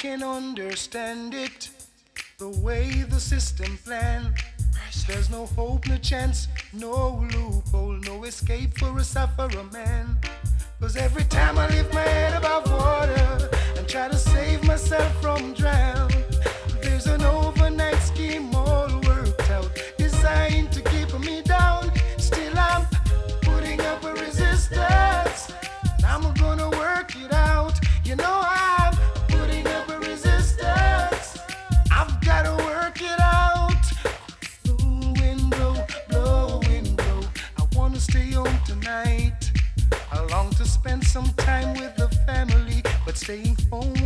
can understand it. The way the system plan. There's no hope, no chance, no loophole, no escape for a sufferer man. Cause every time I lift my head above water and try to save myself from drowning. same phone.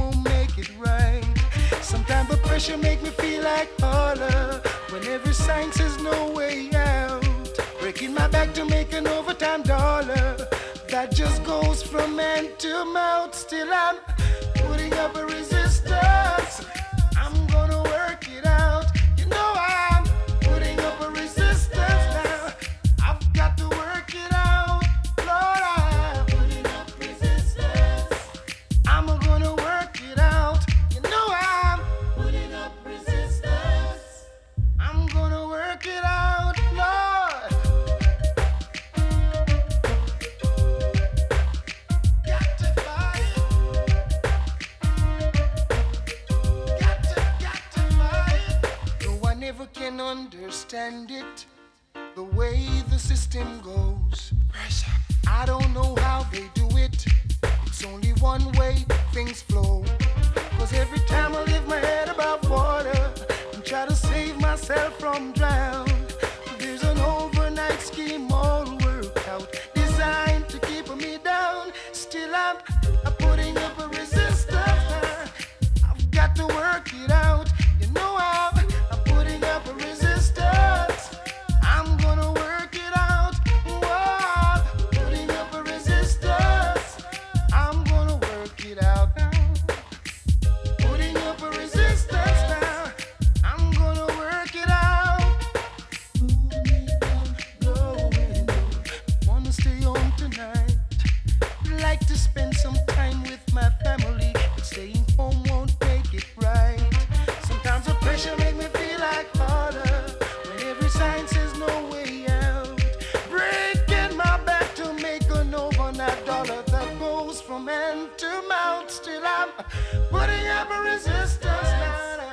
the way the system goes. Pressure. I don't know how they do it. It's only one way things flow. Cause every time I lift my head above water and try to save myself from drown, there's an overnight scheme all to mount. Still, I'm putting up a resistance. Now.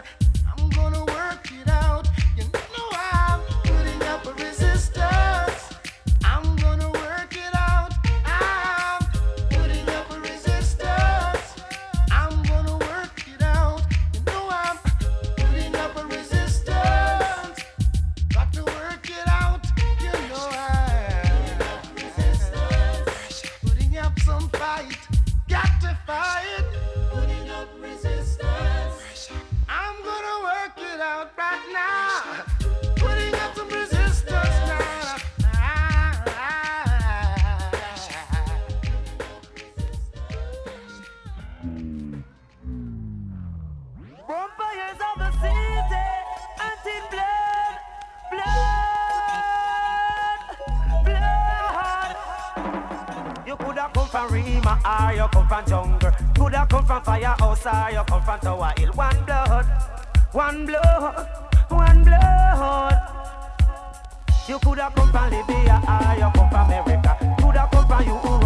You could have come from Libya, or you come from America. Could have come from you.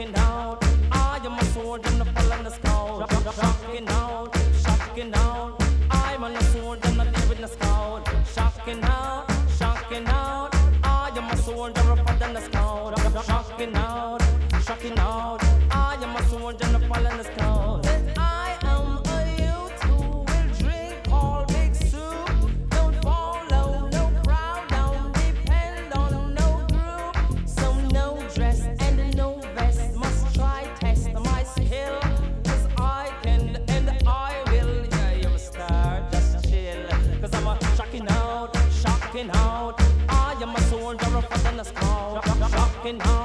Your best you try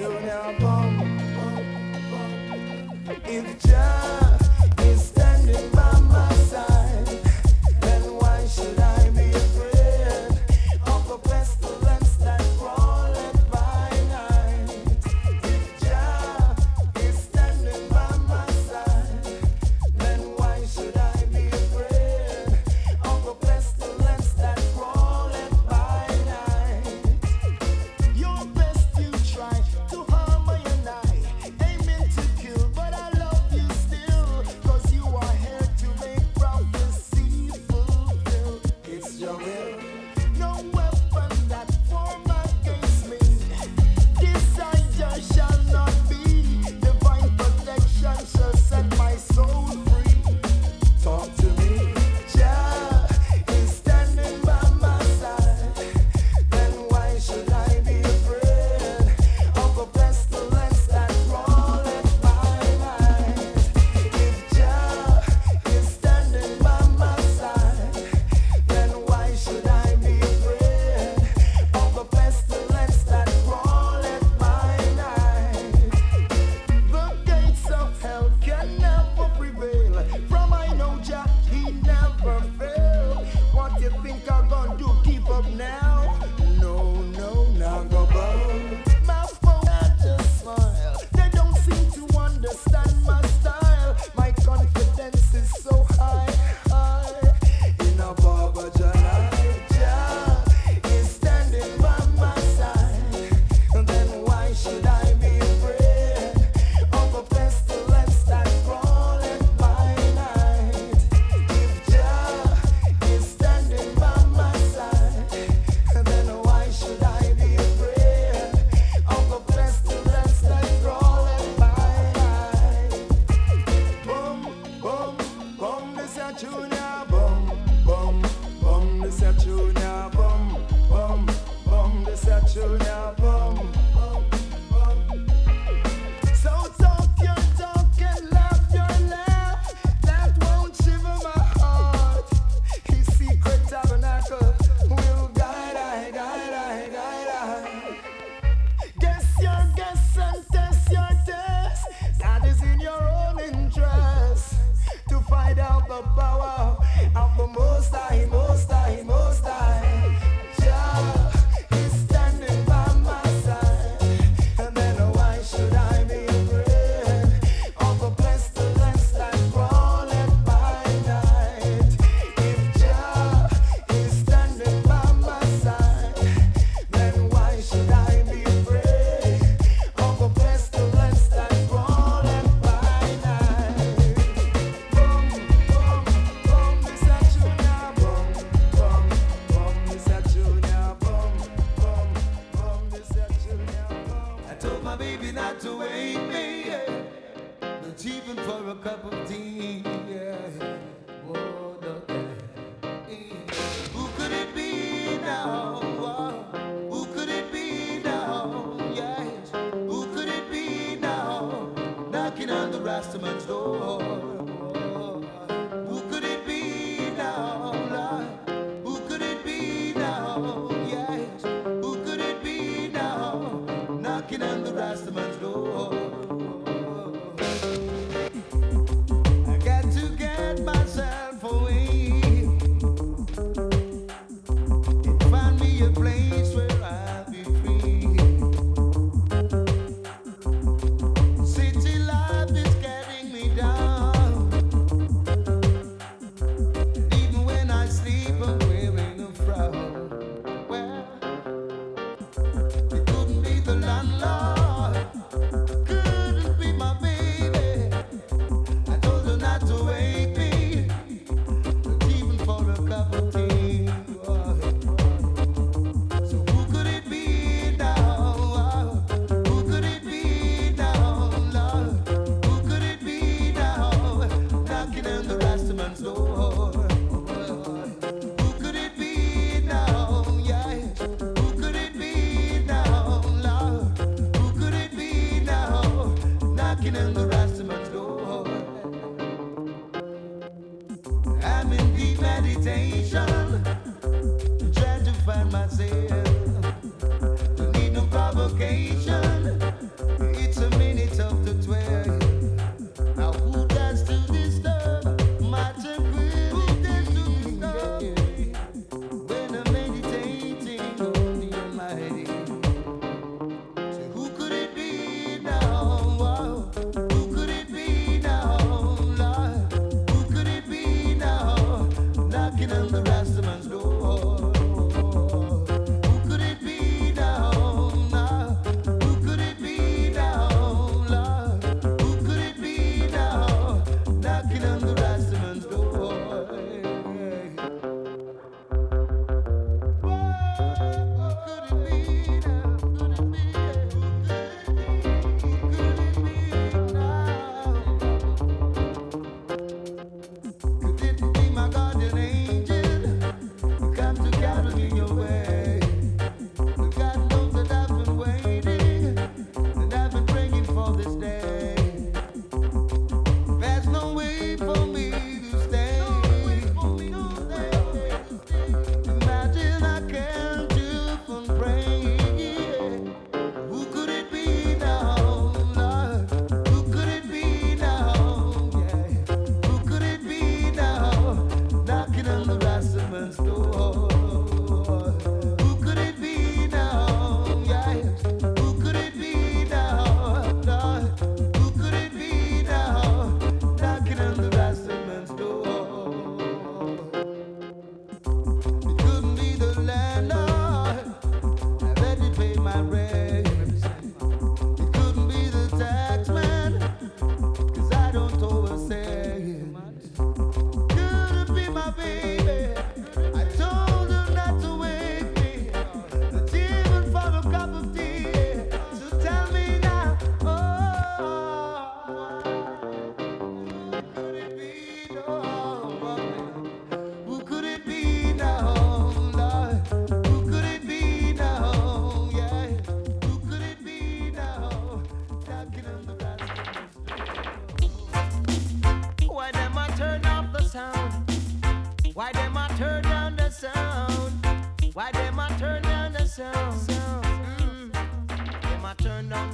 to harm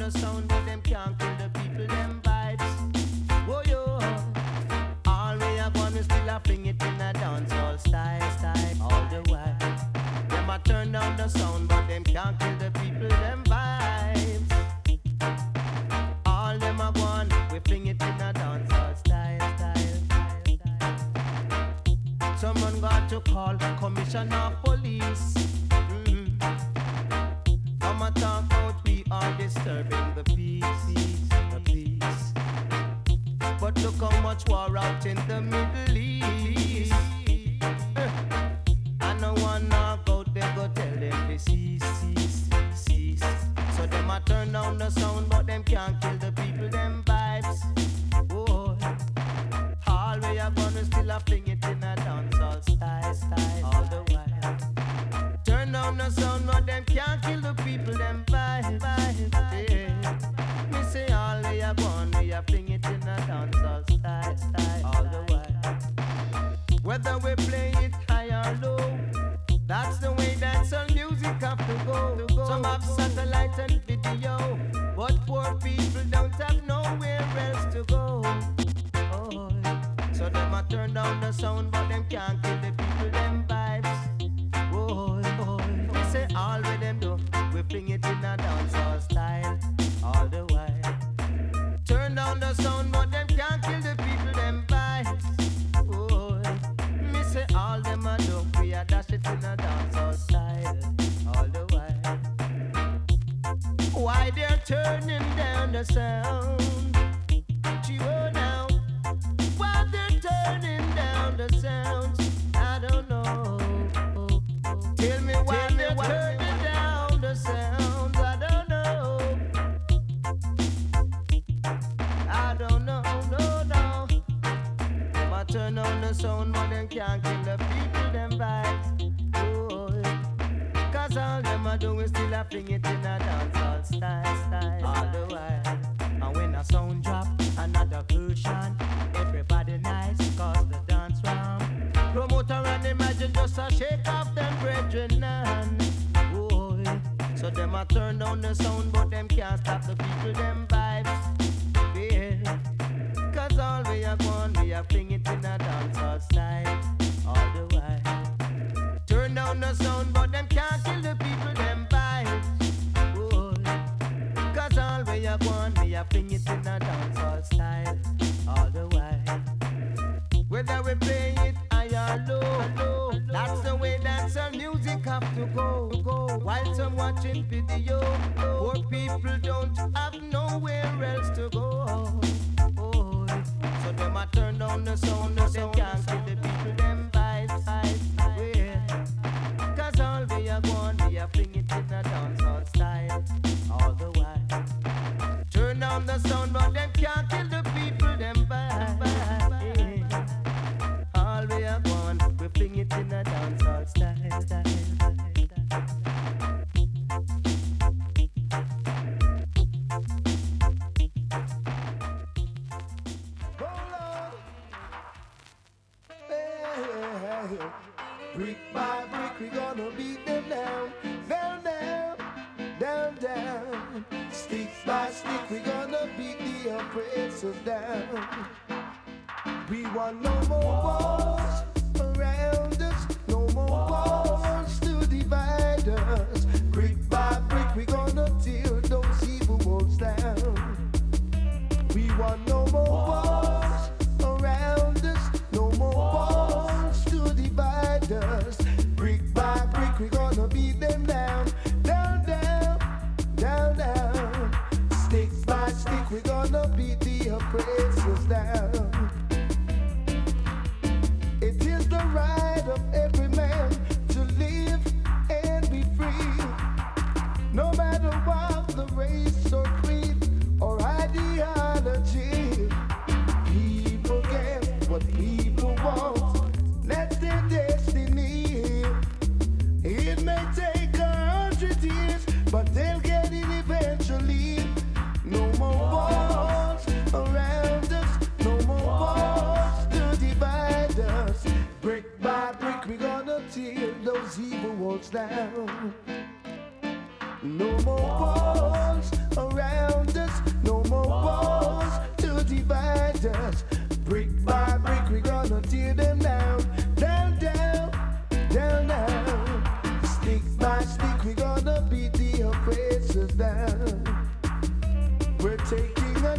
no sound, but them can't kill the people, them vibes. Oh, yo. All we have one is still a fling it in a dancehall style, style, all the while. Them a turn down the sound, but them can't kill the people, them vibes. All them a gone, we fling it in a dancehall style, style, style, style. Someone got to call Commissioner your praises down.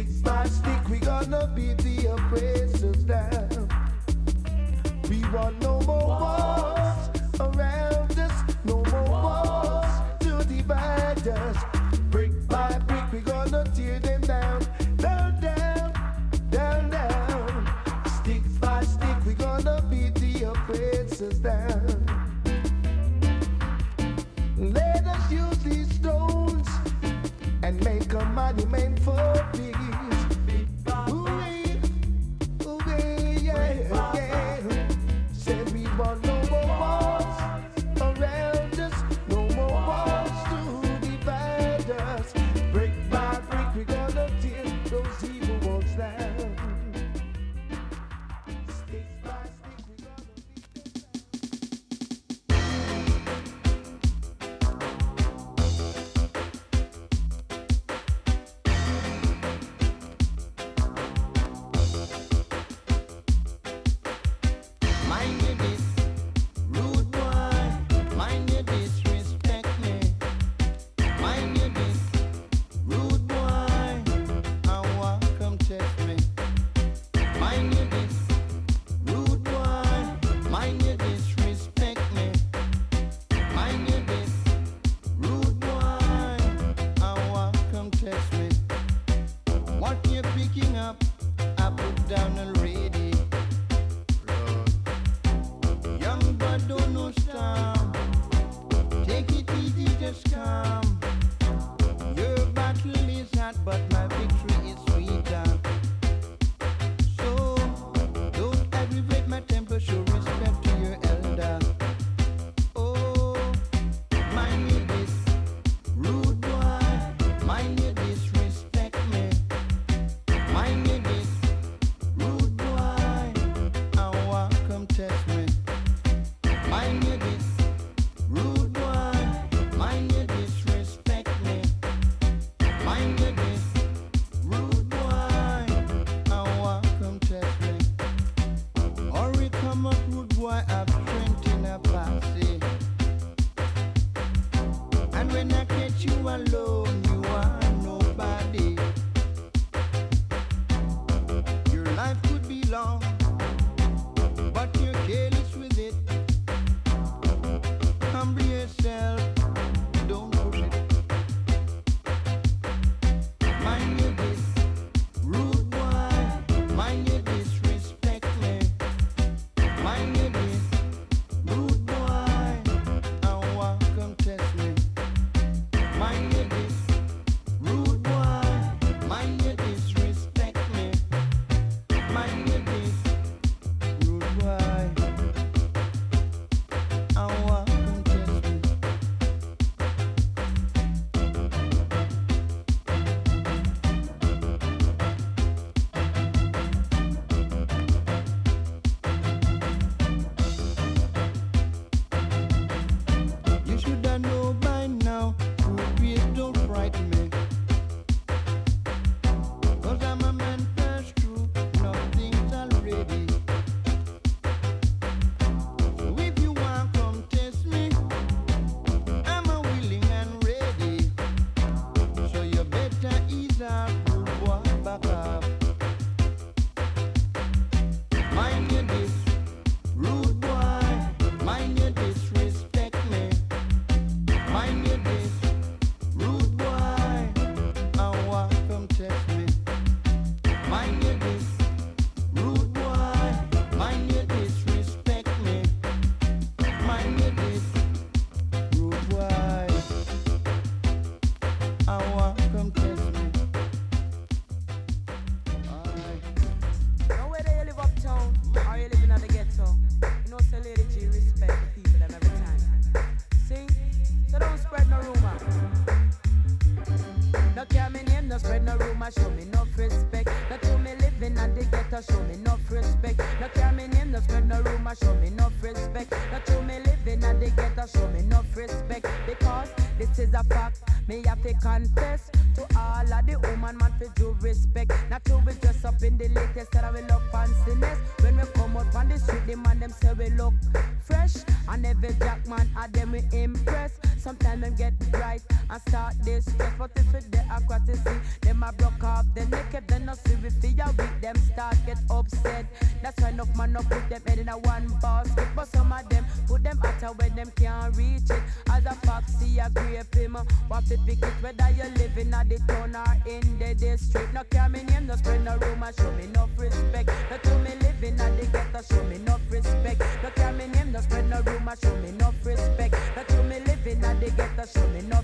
takes my stick, we gonna beat the oppressors down. We want no spread no rumor, show me no respect. Not to me living at the ghetto, show me no respect. Not care me name, no spread no rumor, show me no respect. Not to me living at the ghetto, show me no respect. Because this is a fact, me have to confess to all of the woman man for due respect. Not to be dressed up in the latest that I will love fanciness on the street, the man them say we look fresh. And every jack man at them we impress. Sometimes them get right and start this stress. But if it they are see them a broke up, the they if they not see we fear weak, them start get upset. That's why enough man up put them head in a one basket. But some of them put them out of where them can't reach it. As a foxy, a grape him. Uh, what to pick it whether you're living at the town or in the district. No care me name, no spread no rumor, show me enough respect. No to me living at the ghetto, show me no respect. No care me name, no spread no rumor, show me no respect. No true me living at the ghetto, show me no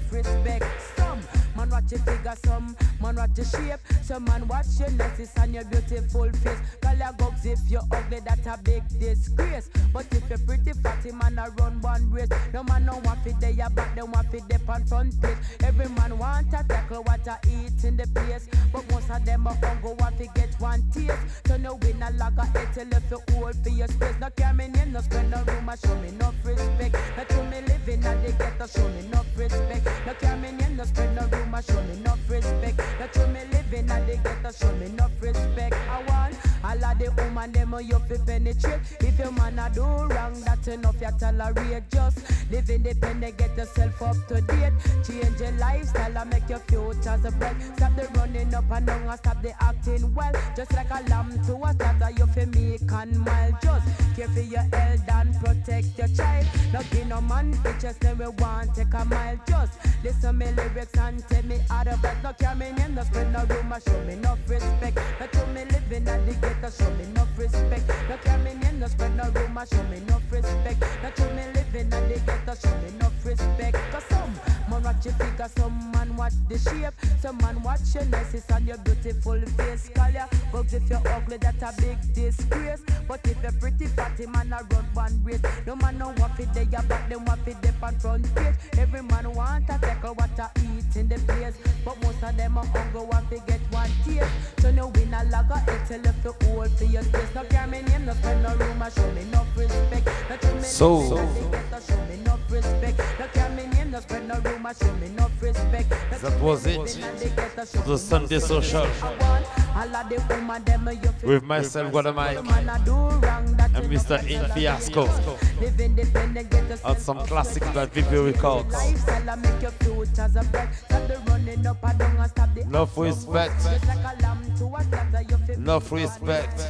watch your figure, some man watch your shape, some man watch your notice and your beautiful face. Call your gugs if you're ugly, that's a big disgrace. But if you're pretty fatty, man, I run one race. No man no want fit there, your back, them want fit there on front page. Every man want a tackle what I eat in the place. But most of them are hungry, want to get one taste. Turn the winner like a eight till if you old for your space. No care me name, no spend no room, I show me enough respect. No to me living, I they get to show me enough respect. No care me name, no spend no room, I show show me enough respect. That you me living at the ghetto, show me enough respect. I want all of the woman them uh, you fi penetrate. If your man a do wrong, that's enough you tolerate. Just live independent, get yourself up to date. Change your lifestyle and make your future's a bright. Stop the running up and down and stop the acting well. Just like a lamb to a slaughter, you fi make and mild. Just care for your health and protect your child. No give no man bitches, then we want take a mile. Just listen me lyrics and tell me other, but no care me name, no spread no rumor, show me enough respect. But to me living at the. Cause show me enough respect. No care me name, no spread no rumor Show me enough respect. No true me living and they get Show me enough respect. Cause some more ratchet figure, some watch the shape. Some man watch your nurses on your beautiful face. Call ya if you're ugly, that's a big disgrace. But if you're pretty fatty, man, I run one race. No man no what it they about them what they on front page. Every man want a what I eat in the place. But most of them are hungry want get one taste. So no win a lager, it's a left the old for your taste. No care me name, no spend no room, I show me no respect. No to me so, so, so. show me no respect. No care me name, no no room, I show me no respect. That was it. The Sunday Social. With myself, Gwada Mike, and Mr. Ian Fiasco some classics by VP Records. Enough respect. Enough respect.